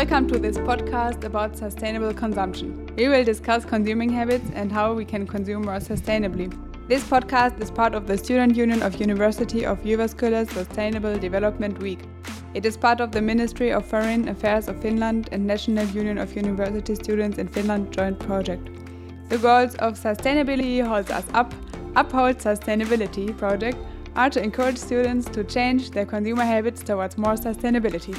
Welcome to this podcast about sustainable consumption. We will discuss consuming habits and how we can consume more sustainably. This podcast is part of the Student Union of University of Jyväskylä's Sustainable Development Week. It is part of the Ministry of Foreign Affairs of Finland and National Union of University Students in Finland joint project. The goals of Sustainability Holds Us Up, Uphold Sustainability project are to encourage students to change their consumer habits towards more sustainability.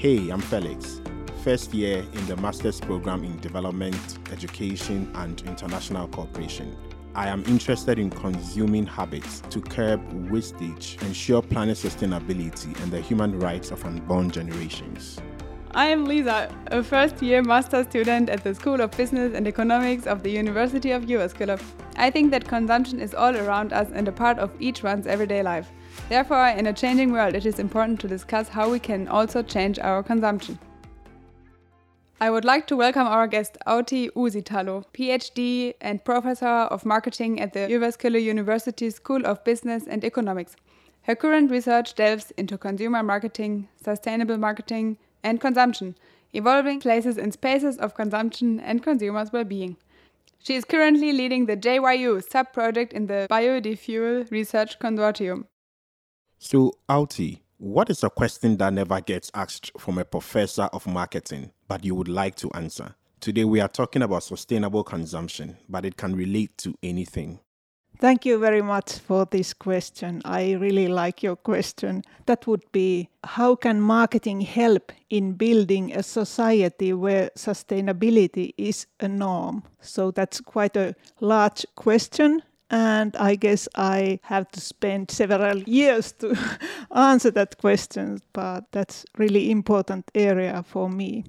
Hey, I'm Felix, first year in the Master's Program in Development, Education and International Cooperation. I am interested in consuming habits to curb wastage, ensure planet sustainability, and the human rights of unborn generations. I am Lisa, a first year master student at the School of Business and Economics of the University of Jyväskylä. I think that consumption is all around us and a part of each one's everyday life. Therefore, in a changing world, it is important to discuss how we can also change our consumption. I would like to welcome our guest Outi Uusitalo, PhD and Professor of Marketing at the Jyväskylä University School of Business and Economics. Her current research delves into consumer marketing, sustainable marketing, and consumption, evolving places and spaces of consumption and consumers' well-being. She is currently leading the JYU sub-project in the Biodefuel Research Consortium. So, Outi, what is a question that never gets asked from a professor of marketing, but you would like to answer? Today we are talking about sustainable consumption, but it can relate to anything. Thank you very much for this question. I really like your question. That would be how can marketing help in building a society where sustainability is a norm? So that's quite a large question and I guess I have to spend several years to answer that question, but that's really important area for me.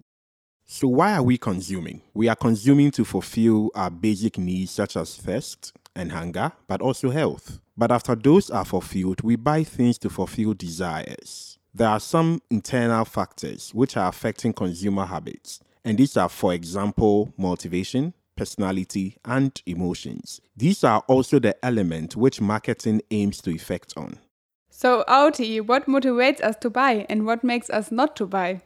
So why are we consuming? We are consuming to fulfill our basic needs such as thirst and hunger, but also health. But after those are fulfilled, we buy things to fulfill desires. There are some internal factors which are affecting consumer habits, and these are, for example, motivation, personality, and emotions. These are also the elements which marketing aims to effect on. So, Outi, what motivates us to buy and what makes us not to buy?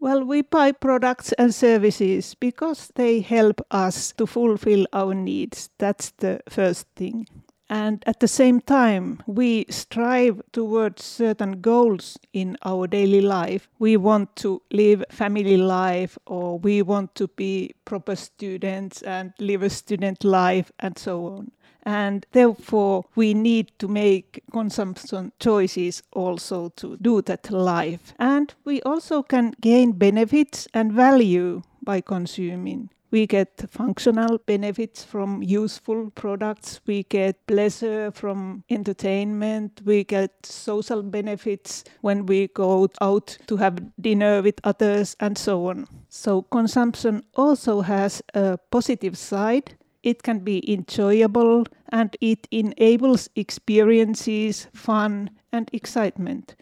Well, we buy products and services because they help us to fulfill our needs. That's the first thing. And at the same time, we strive towards certain goals in our daily life. We want to live family life or we want to be proper students and live a student life and so on. And therefore, we need to make consumption choices also to do that life. And we also can gain benefits and value by consuming. We get functional benefits from useful products. We get pleasure from entertainment. We get social benefits when we go out to have dinner with others and so on. So, consumption also has a positive side. It can be enjoyable and it enables experiences, fun, and excitement.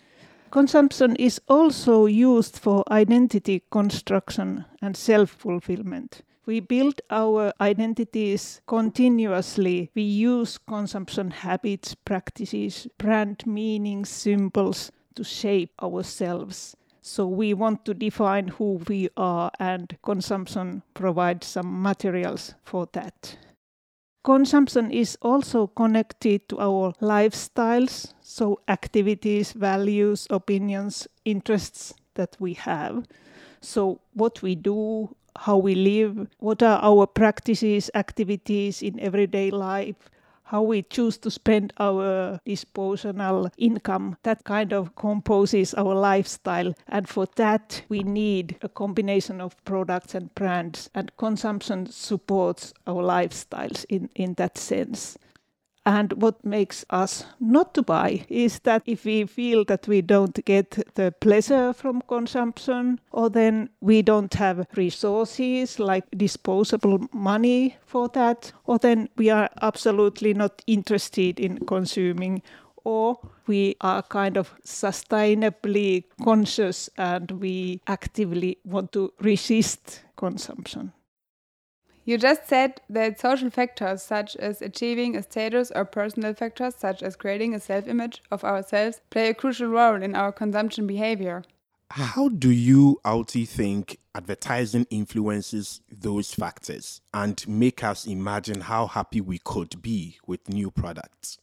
Consumption is also used for identity construction and self fulfillment. We build our identities continuously. We use consumption habits, practices, brand meanings, symbols to shape ourselves. So we want to define who we are, and consumption provides some materials for that. Consumption is also connected to our lifestyles, so activities, values, opinions, interests that we have. So, what we do, how we live, what are our practices, activities in everyday life, how we choose to spend our disposable income. That kind of composes our lifestyle. And for that, we need a combination of products and brands, and consumption supports our lifestyles in, in that sense. And what makes us not to buy is that if we feel that we don't get the pleasure from consumption, or then we don't have resources like disposable money for that, or then we are absolutely not interested in consuming, or we are kind of sustainably conscious and we actively want to resist consumption. You just said that social factors such as achieving a status or personal factors such as creating a self image of ourselves play a crucial role in our consumption behavior. How do you, Outi, think advertising influences those factors and make us imagine how happy we could be with new products?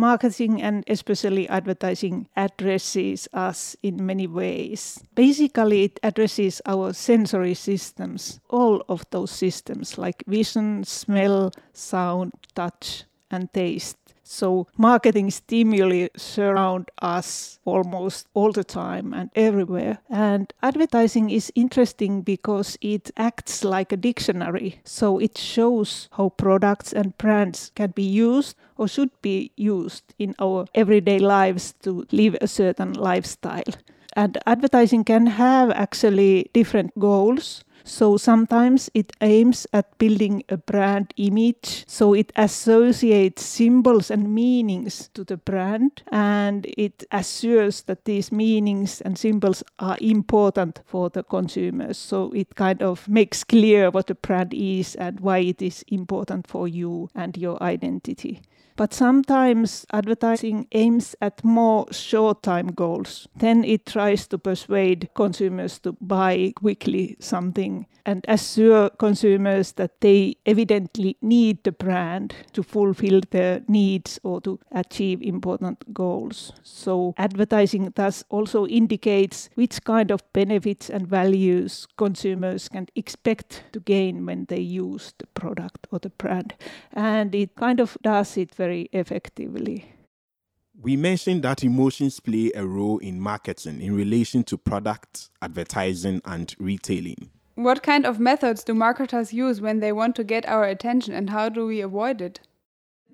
Marketing and especially advertising addresses us in many ways. Basically, it addresses our sensory systems, all of those systems like vision, smell, sound, touch, and taste. So marketing stimuli surround us almost all the time and everywhere. And advertising is interesting because it acts like a dictionary. So it shows how products and brands can be used or should be used in our everyday lives to live a certain lifestyle. And advertising can have actually different goals so sometimes it aims at building a brand image. So it associates symbols and meanings to the brand and it assures that these meanings and symbols are important for the consumers. So it kind of makes clear what the brand is and why it is important for you and your identity. But sometimes advertising aims at more short time goals. Then it tries to persuade consumers to buy quickly something and assure consumers that they evidently need the brand to fulfill their needs or to achieve important goals. So advertising thus also indicates which kind of benefits and values consumers can expect to gain when they use the product or the brand. And it kind of does it very very effectively. We mentioned that emotions play a role in marketing in relation to product, advertising, and retailing. What kind of methods do marketers use when they want to get our attention, and how do we avoid it?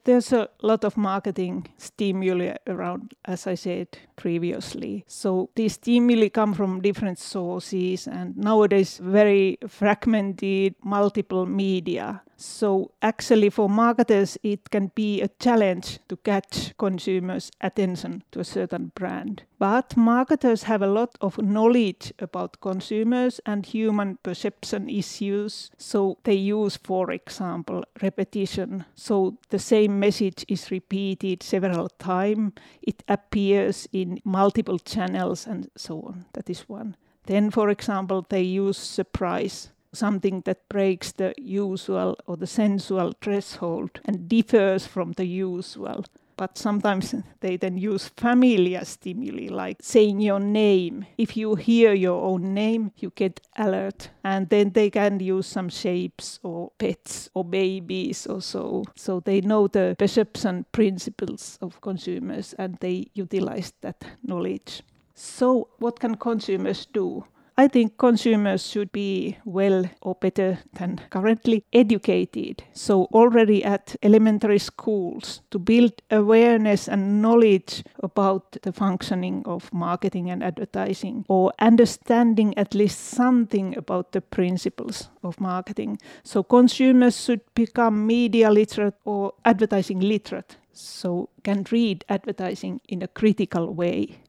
There's a lot of marketing stimuli around, as I said previously. So these stimuli come from different sources, and nowadays, very fragmented, multiple media. So actually for marketers it can be a challenge to catch consumers' attention to a certain brand. But marketers have a lot of knowledge about consumers and human perception issues. So they use, for example, repetition. So the same message is repeated several times. It appears in multiple channels and so on. That is one. Then, for example, they use surprise something that breaks the usual or the sensual threshold and differs from the usual. But sometimes they then use familiar stimuli, like saying your name. If you hear your own name, you get alert. And then they can use some shapes or pets or babies or so. So they know the perception principles of consumers and they utilize that knowledge. So, what can consumers do? I think consumers should be well or better than currently educated. So, already at elementary schools, to build awareness and knowledge about the functioning of marketing and advertising, or understanding at least something about the principles of marketing. So, consumers should become media literate or advertising literate, so can read advertising in a critical way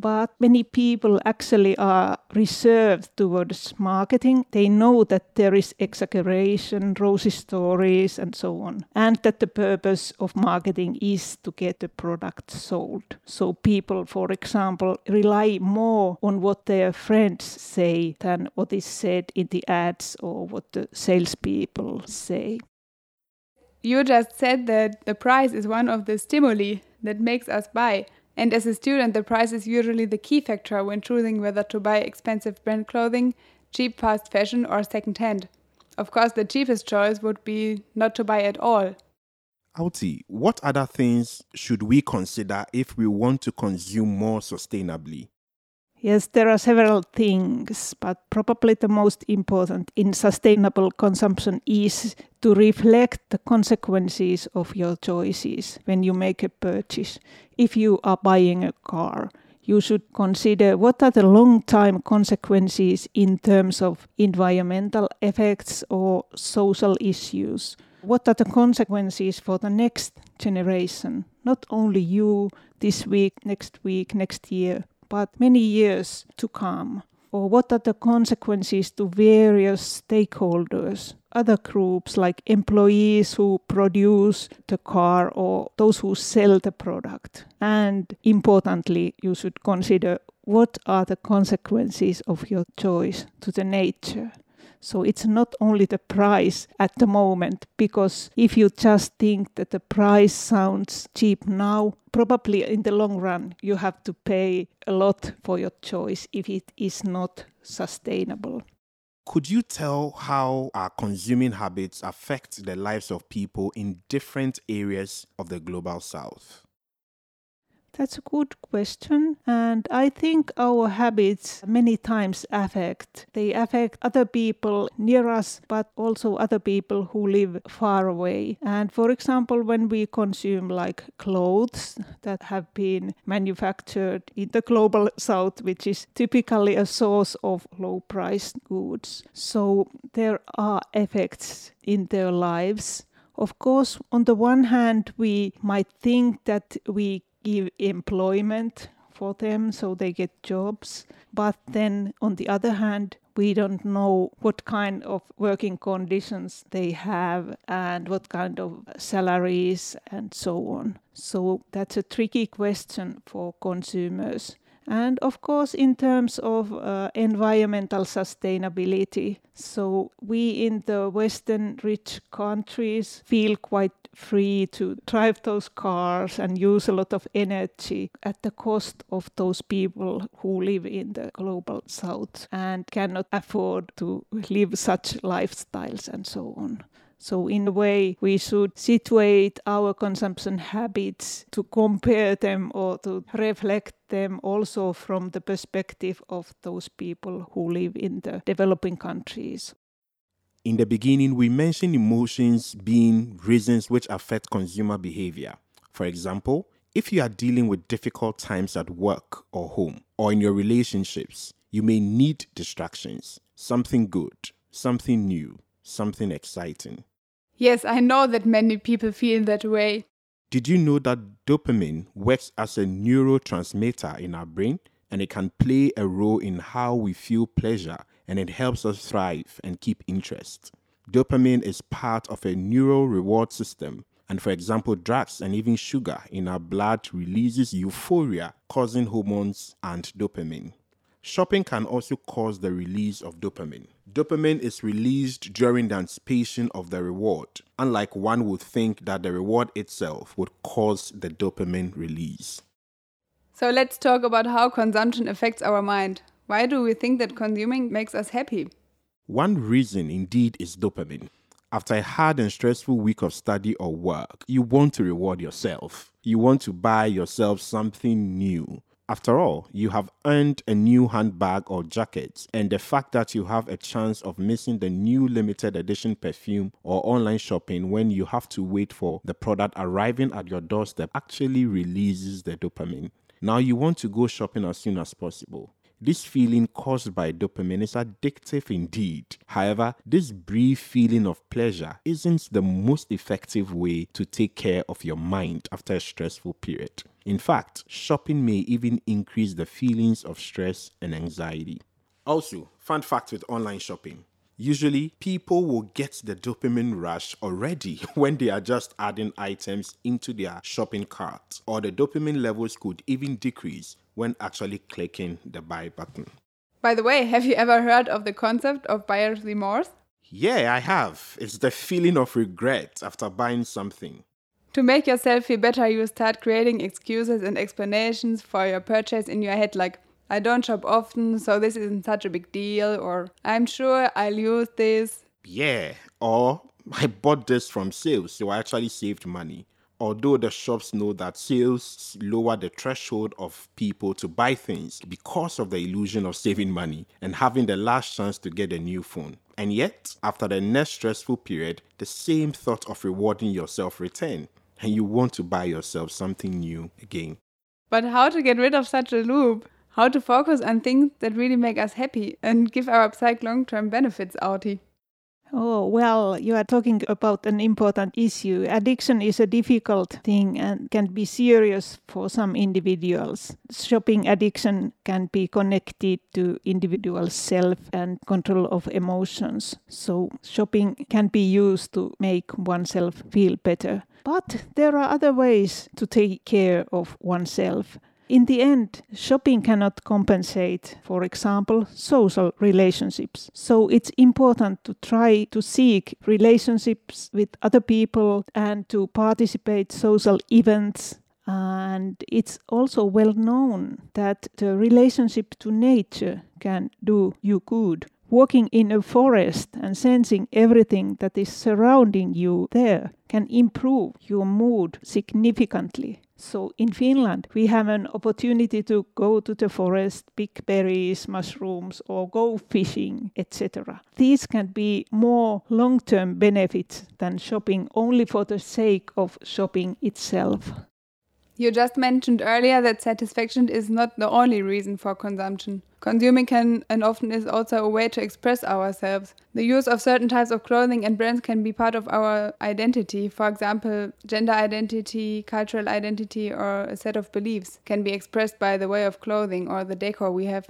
but many people actually are reserved towards marketing. They know that there is exaggeration, rosy stories, and so on, and that the purpose of marketing is to get the product sold. So people, for example, rely more on what their friends say than what is said in the ads or what the salespeople say. You just said that the price is one of the stimuli that makes us buy. And as a student, the price is usually the key factor when choosing whether to buy expensive brand clothing, cheap fast fashion, or second hand. Of course, the cheapest choice would be not to buy at all. Outi, what other things should we consider if we want to consume more sustainably? Yes, there are several things, but probably the most important in sustainable consumption is to reflect the consequences of your choices when you make a purchase. If you are buying a car, you should consider what are the long time consequences in terms of environmental effects or social issues. What are the consequences for the next generation? Not only you this week, next week, next year, but many years to come? Or what are the consequences to various stakeholders, other groups like employees who produce the car or those who sell the product? And importantly, you should consider what are the consequences of your choice to the nature. So it's not only the price at the moment, because if you just think that the price sounds cheap now, probably in the long run you have to pay a lot for your choice if it is not sustainable. Could you tell how our consuming habits affect the lives of people in different areas of the global south? That's a good question. And I think our habits many times affect. They affect other people near us, but also other people who live far away. And for example, when we consume like clothes that have been manufactured in the global south, which is typically a source of low priced goods. So there are effects in their lives. Of course, on the one hand, we might think that we give employment for them so they get jobs. But then on the other hand, we don't know what kind of working conditions they have and what kind of salaries and so on. So that's a tricky question for consumers. And of course, in terms of uh, environmental sustainability, so we in the Western rich countries feel quite free to drive those cars and use a lot of energy at the cost of those people who live in the global south and cannot afford to live such lifestyles and so on. So, in a way, we should situate our consumption habits to compare them or to reflect them also from the perspective of those people who live in the developing countries. In the beginning, we mentioned emotions being reasons which affect consumer behavior. For example, if you are dealing with difficult times at work or home or in your relationships, you may need distractions, something good, something new, something exciting. Yes, I know that many people feel that way. Did you know that dopamine works as a neurotransmitter in our brain and it can play a role in how we feel pleasure and it helps us thrive and keep interest? Dopamine is part of a neural reward system and for example drugs and even sugar in our blood releases euphoria causing hormones and dopamine. Shopping can also cause the release of dopamine. Dopamine is released during the anticipation of the reward, unlike one would think that the reward itself would cause the dopamine release. So let's talk about how consumption affects our mind. Why do we think that consuming makes us happy? One reason indeed is dopamine. After a hard and stressful week of study or work, you want to reward yourself. You want to buy yourself something new after all, you have earned a new handbag or jacket, and the fact that you have a chance of missing the new limited edition perfume or online shopping when you have to wait for the product arriving at your doorstep actually releases the dopamine. Now you want to go shopping as soon as possible. This feeling caused by dopamine is addictive indeed. However, this brief feeling of pleasure isn't the most effective way to take care of your mind after a stressful period. In fact, shopping may even increase the feelings of stress and anxiety. Also, fun fact with online shopping. Usually, people will get the dopamine rush already when they are just adding items into their shopping cart, or the dopamine levels could even decrease when actually clicking the buy button. By the way, have you ever heard of the concept of buyer's remorse? Yeah, I have. It's the feeling of regret after buying something. To make yourself feel better, you start creating excuses and explanations for your purchase in your head, like, I don't shop often, so this isn't such a big deal, or I'm sure I'll use this. Yeah, or I bought this from sales, so I actually saved money although the shops know that sales lower the threshold of people to buy things because of the illusion of saving money and having the last chance to get a new phone. And yet, after the next stressful period, the same thought of rewarding yourself return and you want to buy yourself something new again. But how to get rid of such a loop? How to focus on things that really make us happy and give our psyche long-term benefits, Outi? Oh, well, you are talking about an important issue. Addiction is a difficult thing and can be serious for some individuals. Shopping addiction can be connected to individual self and control of emotions. So, shopping can be used to make oneself feel better. But there are other ways to take care of oneself. In the end, shopping cannot compensate, for example, social relationships. So it's important to try to seek relationships with other people and to participate social events and it's also well known that the relationship to nature can do you good walking in a forest and sensing everything that is surrounding you there can improve your mood significantly. So in Finland, we have an opportunity to go to the forest, pick berries, mushrooms, or go fishing, etc. These can be more long term benefits than shopping only for the sake of shopping itself. You just mentioned earlier that satisfaction is not the only reason for consumption. Consuming can and often is also a way to express ourselves. The use of certain types of clothing and brands can be part of our identity. For example, gender identity, cultural identity, or a set of beliefs can be expressed by the way of clothing or the decor we have.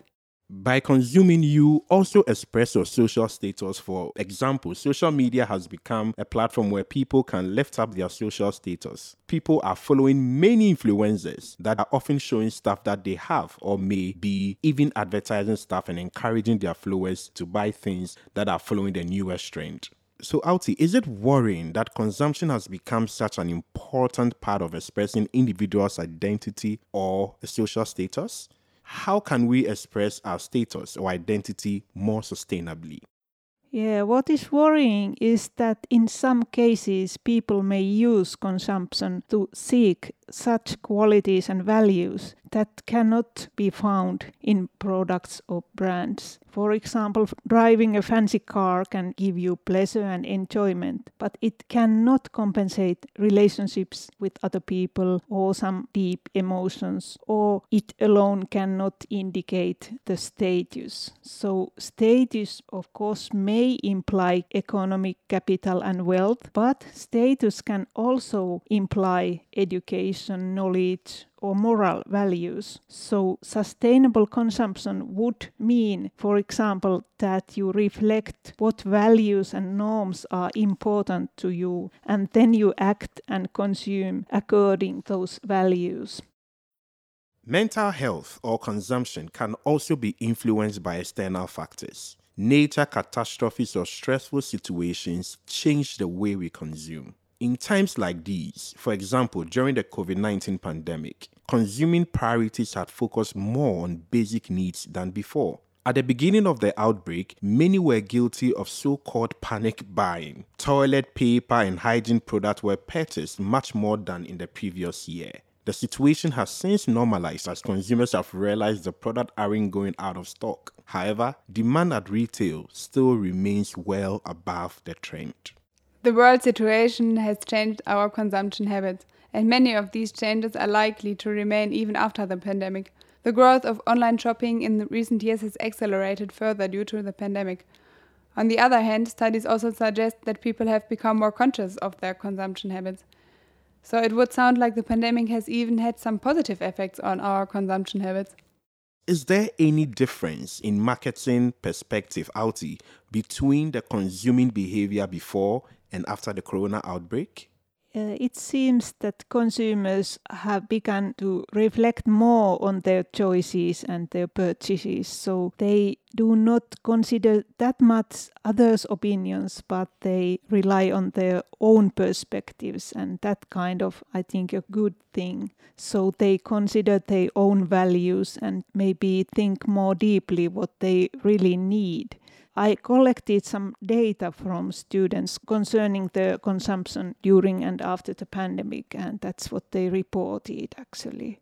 By consuming, you also express your social status. For example, social media has become a platform where people can lift up their social status. People are following many influencers that are often showing stuff that they have or may be even advertising stuff and encouraging their followers to buy things that are following the newest trend. So, Outi, is it worrying that consumption has become such an important part of expressing individuals' identity or social status? How can we express our status or identity more sustainably? Yeah, what is worrying is that in some cases people may use consumption to seek such qualities and values that cannot be found in products or brands. For example, driving a fancy car can give you pleasure and enjoyment, but it cannot compensate relationships with other people or some deep emotions, or it alone cannot indicate the status. So, status, of course, may imply economic capital and wealth, but status can also imply education, knowledge, or moral values. So, sustainable consumption would mean, for example, that you reflect what values and norms are important to you, and then you act and consume according to those values. Mental health or consumption can also be influenced by external factors. Nature catastrophes or stressful situations change the way we consume. In times like these, for example, during the COVID 19 pandemic, consuming priorities had focused more on basic needs than before. At the beginning of the outbreak, many were guilty of so called panic buying. Toilet paper and hygiene products were purchased much more than in the previous year. The situation has since normalized as consumers have realized the product aren't going out of stock. However, demand at retail still remains well above the trend. The world situation has changed our consumption habits, and many of these changes are likely to remain even after the pandemic. The growth of online shopping in recent years has accelerated further due to the pandemic. On the other hand, studies also suggest that people have become more conscious of their consumption habits. So it would sound like the pandemic has even had some positive effects on our consumption habits. Is there any difference in marketing perspective, Outi, between the consuming behavior before and after the corona outbreak? Uh, it seems that consumers have begun to reflect more on their choices and their purchases. So they do not consider that much others' opinions, but they rely on their own perspectives, and that kind of, I think, a good thing. So they consider their own values and maybe think more deeply what they really need. I collected some data from students concerning the consumption during and after the pandemic, and that's what they reported actually.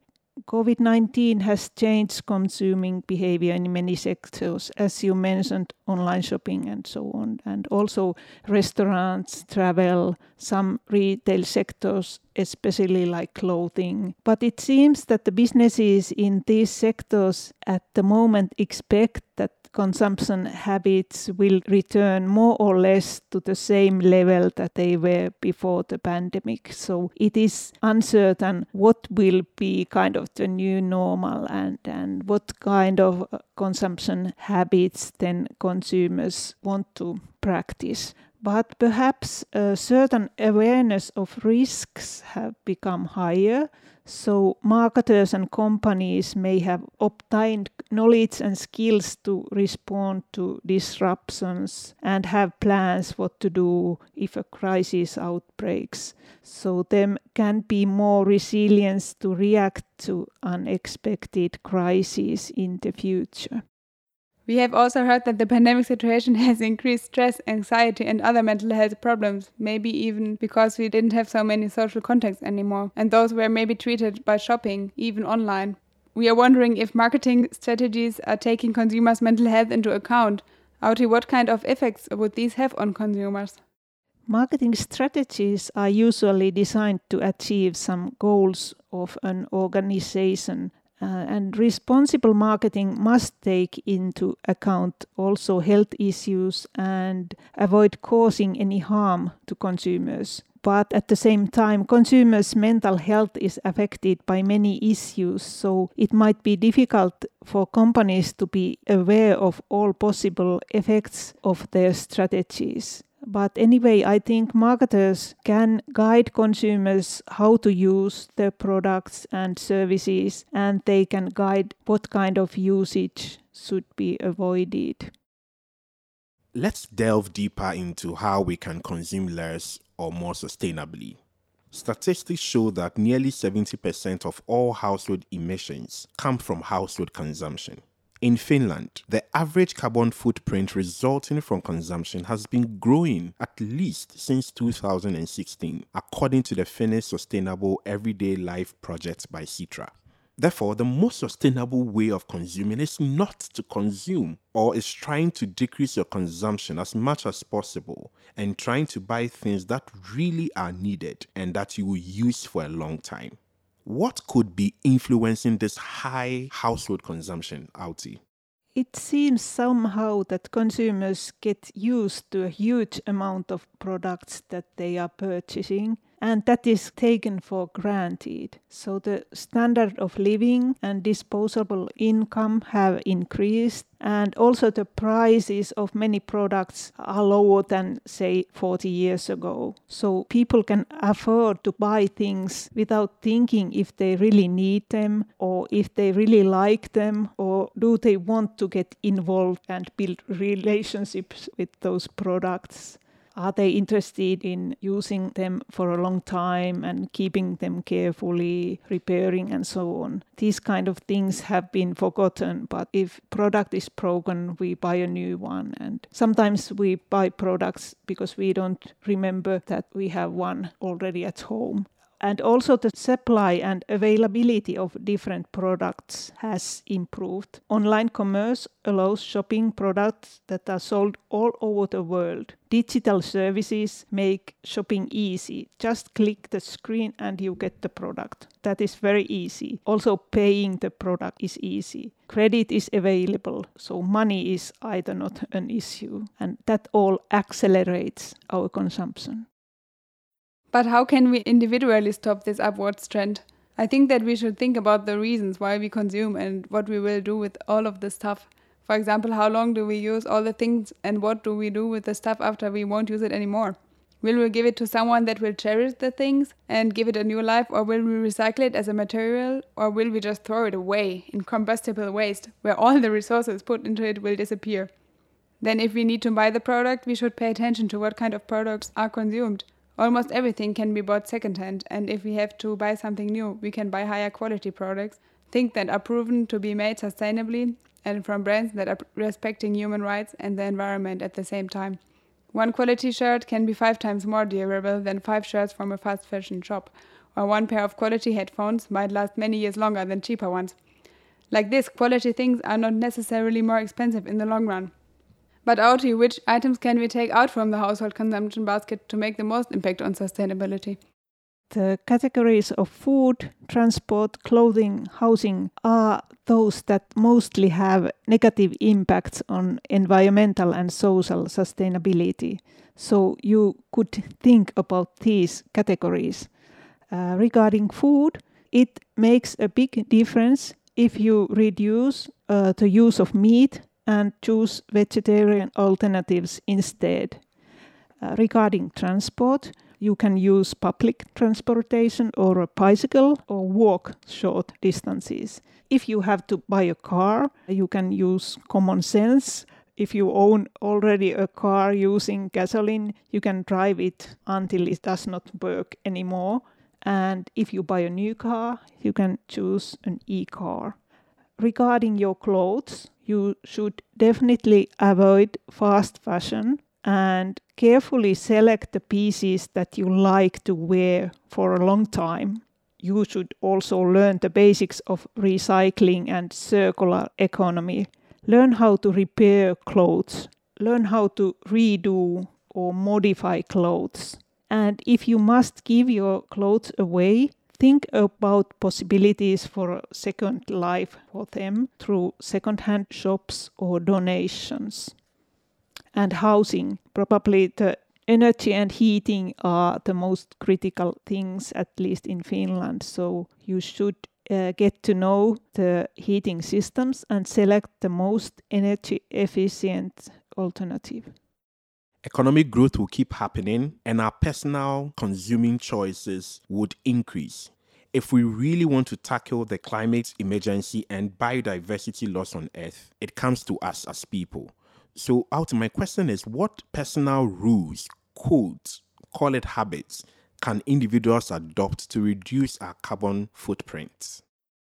COVID 19 has changed consuming behavior in many sectors, as you mentioned, online shopping and so on, and also restaurants, travel, some retail sectors, especially like clothing. But it seems that the businesses in these sectors at the moment expect that consumption habits will return more or less to the same level that they were before the pandemic. So it is uncertain what will be kind of the new normal and, and what kind of uh, consumption habits then consumers want to practice. But perhaps a certain awareness of risks have become higher so marketers and companies may have obtained knowledge and skills to respond to disruptions and have plans what to do if a crisis outbreaks. So them can be more resilience to react to unexpected crises in the future we have also heard that the pandemic situation has increased stress, anxiety, and other mental health problems, maybe even because we didn't have so many social contacts anymore, and those were maybe treated by shopping, even online. We are wondering if marketing strategies are taking consumers' mental health into account. Outi, what kind of effects would these have on consumers? Marketing strategies are usually designed to achieve some goals of an organization uh, and responsible marketing must take into account also health issues and avoid causing any harm to consumers. But at the same time, consumers' mental health is affected by many issues, so it might be difficult for companies to be aware of all possible effects of their strategies. But anyway, I think marketers can guide consumers how to use their products and services, and they can guide what kind of usage should be avoided. Let's delve deeper into how we can consume less or more sustainably. Statistics show that nearly 70% of all household emissions come from household consumption. In Finland, the average carbon footprint resulting from consumption has been growing at least since 2016, according to the Finnish Sustainable Everyday Life project by Sitra. Therefore, the most sustainable way of consuming is not to consume or is trying to decrease your consumption as much as possible and trying to buy things that really are needed and that you will use for a long time. What could be influencing this high household consumption, Outi? It seems somehow that consumers get used to a huge amount of products that they are purchasing and that is taken for granted. So the standard of living and disposable income have increased, and also the prices of many products are lower than, say, 40 years ago. So people can afford to buy things without thinking if they really need them or if they really like them or do they want to get involved and build relationships with those products. Are they interested in using them for a long time and keeping them carefully, repairing and so on? These kind of things have been forgotten, but if product is broken, we buy a new one. And sometimes we buy products because we don't remember that we have one already at home and also the supply and availability of different products has improved. Online commerce allows shopping products that are sold all over the world. Digital services make shopping easy. Just click the screen and you get the product. That is very easy. Also, paying the product is easy. Credit is available, so money is either not an issue, and that all accelerates our consumption. But how can we individually stop this upwards trend? I think that we should think about the reasons why we consume and what we will do with all of the stuff. For example, how long do we use all the things and what do we do with the stuff after we won't use it anymore? Will we give it to someone that will cherish the things and give it a new life, or will we recycle it as a material, or will we just throw it away in combustible waste where all the resources put into it will disappear? Then, if we need to buy the product, we should pay attention to what kind of products are consumed. Almost everything can be bought secondhand, and if we have to buy something new, we can buy higher quality products, things that are proven to be made sustainably, and from brands that are respecting human rights and the environment at the same time. One quality shirt can be five times more durable than five shirts from a fast fashion shop, or one pair of quality headphones might last many years longer than cheaper ones. Like this, quality things are not necessarily more expensive in the long run. But Outi, which items can we take out from the household consumption basket to make the most impact on sustainability? The categories of food, transport, clothing, housing are those that mostly have negative impacts on environmental and social sustainability. So you could think about these categories. Uh, regarding food, it makes a big difference if you reduce uh, the use of meat and choose vegetarian alternatives instead. Uh, regarding transport, you can use public transportation or a bicycle or walk short distances. If you have to buy a car, you can use common sense. If you own already a car using gasoline, you can drive it until it does not work anymore. And if you buy a new car, you can choose an e car. Regarding your clothes, you should definitely avoid fast fashion and carefully select the pieces that you like to wear for a long time. You should also learn the basics of recycling and circular economy. Learn how to repair clothes. Learn how to redo or modify clothes. And if you must give your clothes away, think about possibilities for second life for them through second-hand shops or donations. And housing, probably the energy and heating are the most critical things, at least in Finland. So you should uh, get to know the heating systems and select the most energy efficient alternative. Economic growth will keep happening and our personal consuming choices would increase. If we really want to tackle the climate emergency and biodiversity loss on Earth, it comes to us as people. So, Outi my question is what personal rules, codes, call it habits, can individuals adopt to reduce our carbon footprint?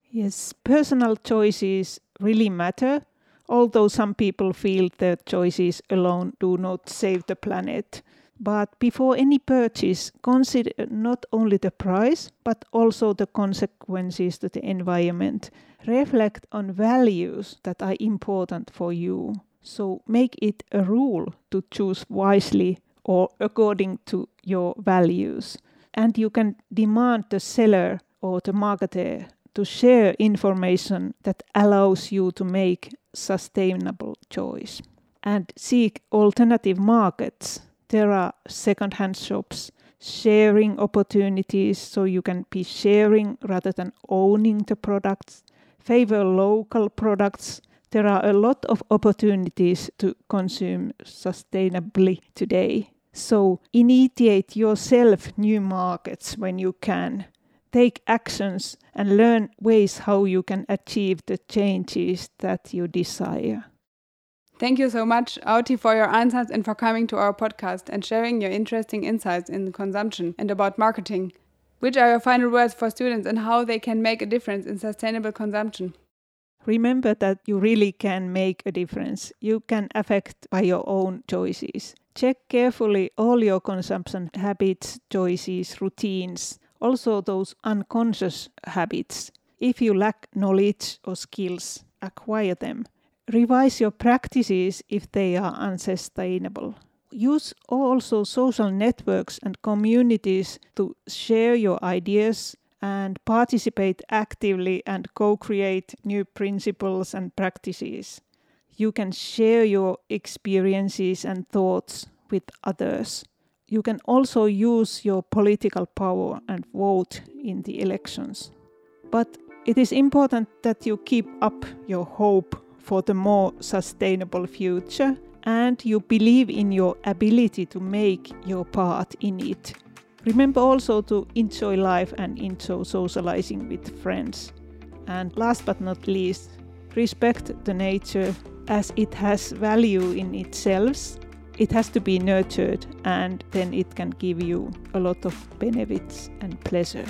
Yes, personal choices really matter although some people feel that choices alone do not save the planet. But before any purchase, consider not only the price, but also the consequences to the environment. Reflect on values that are important for you. So make it a rule to choose wisely or according to your values. And you can demand the seller or the marketer to share information that allows you to make sustainable choice and seek alternative markets. There are second-hand shops, sharing opportunities so you can be sharing rather than owning the products. Favor local products. There are a lot of opportunities to consume sustainably today. So initiate yourself new markets when you can take actions and learn ways how you can achieve the changes that you desire. Thank you so much, Outi, for your answers and for coming to our podcast and sharing your interesting insights in consumption and about marketing. Which are your final words for students and how they can make a difference in sustainable consumption? Remember that you really can make a difference. You can affect by your own choices. Check carefully all your consumption habits, choices, routines, also those unconscious habits. If you lack knowledge or skills, acquire them. Revise your practices if they are unsustainable. Use also social networks and communities to share your ideas and participate actively and co create new principles and practices. You can share your experiences and thoughts with others you can also use your political power and vote in the elections. But it is important that you keep up your hope for the more sustainable future and you believe in your ability to make your part in it. Remember also to enjoy life and enjoy socializing with friends. And last but not least, respect the nature as it has value in itself it has to be nurtured and then it can give you a lot of benefits and pleasure.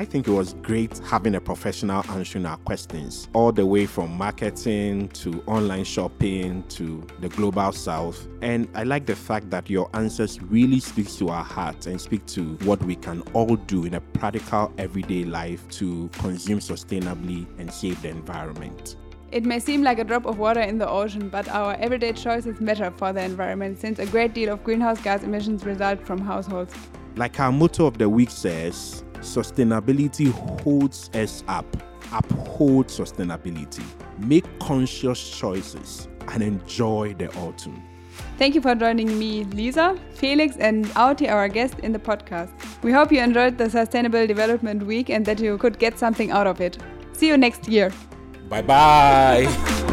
I think it was great having a professional answering our questions, all the way from marketing to online shopping to the global south. And I like the fact that your answers really speak to our hearts and speak to what we can all do in a practical everyday life to consume sustainably and save the environment. It may seem like a drop of water in the ocean, but our everyday choices matter for the environment since a great deal of greenhouse gas emissions result from households. Like our motto of the week says, sustainability holds us up. Uphold sustainability. Make conscious choices and enjoy the autumn. Thank you for joining me, Lisa, Felix, and Outi, our guest in the podcast. We hope you enjoyed the Sustainable Development Week and that you could get something out of it. See you next year. Bye bye.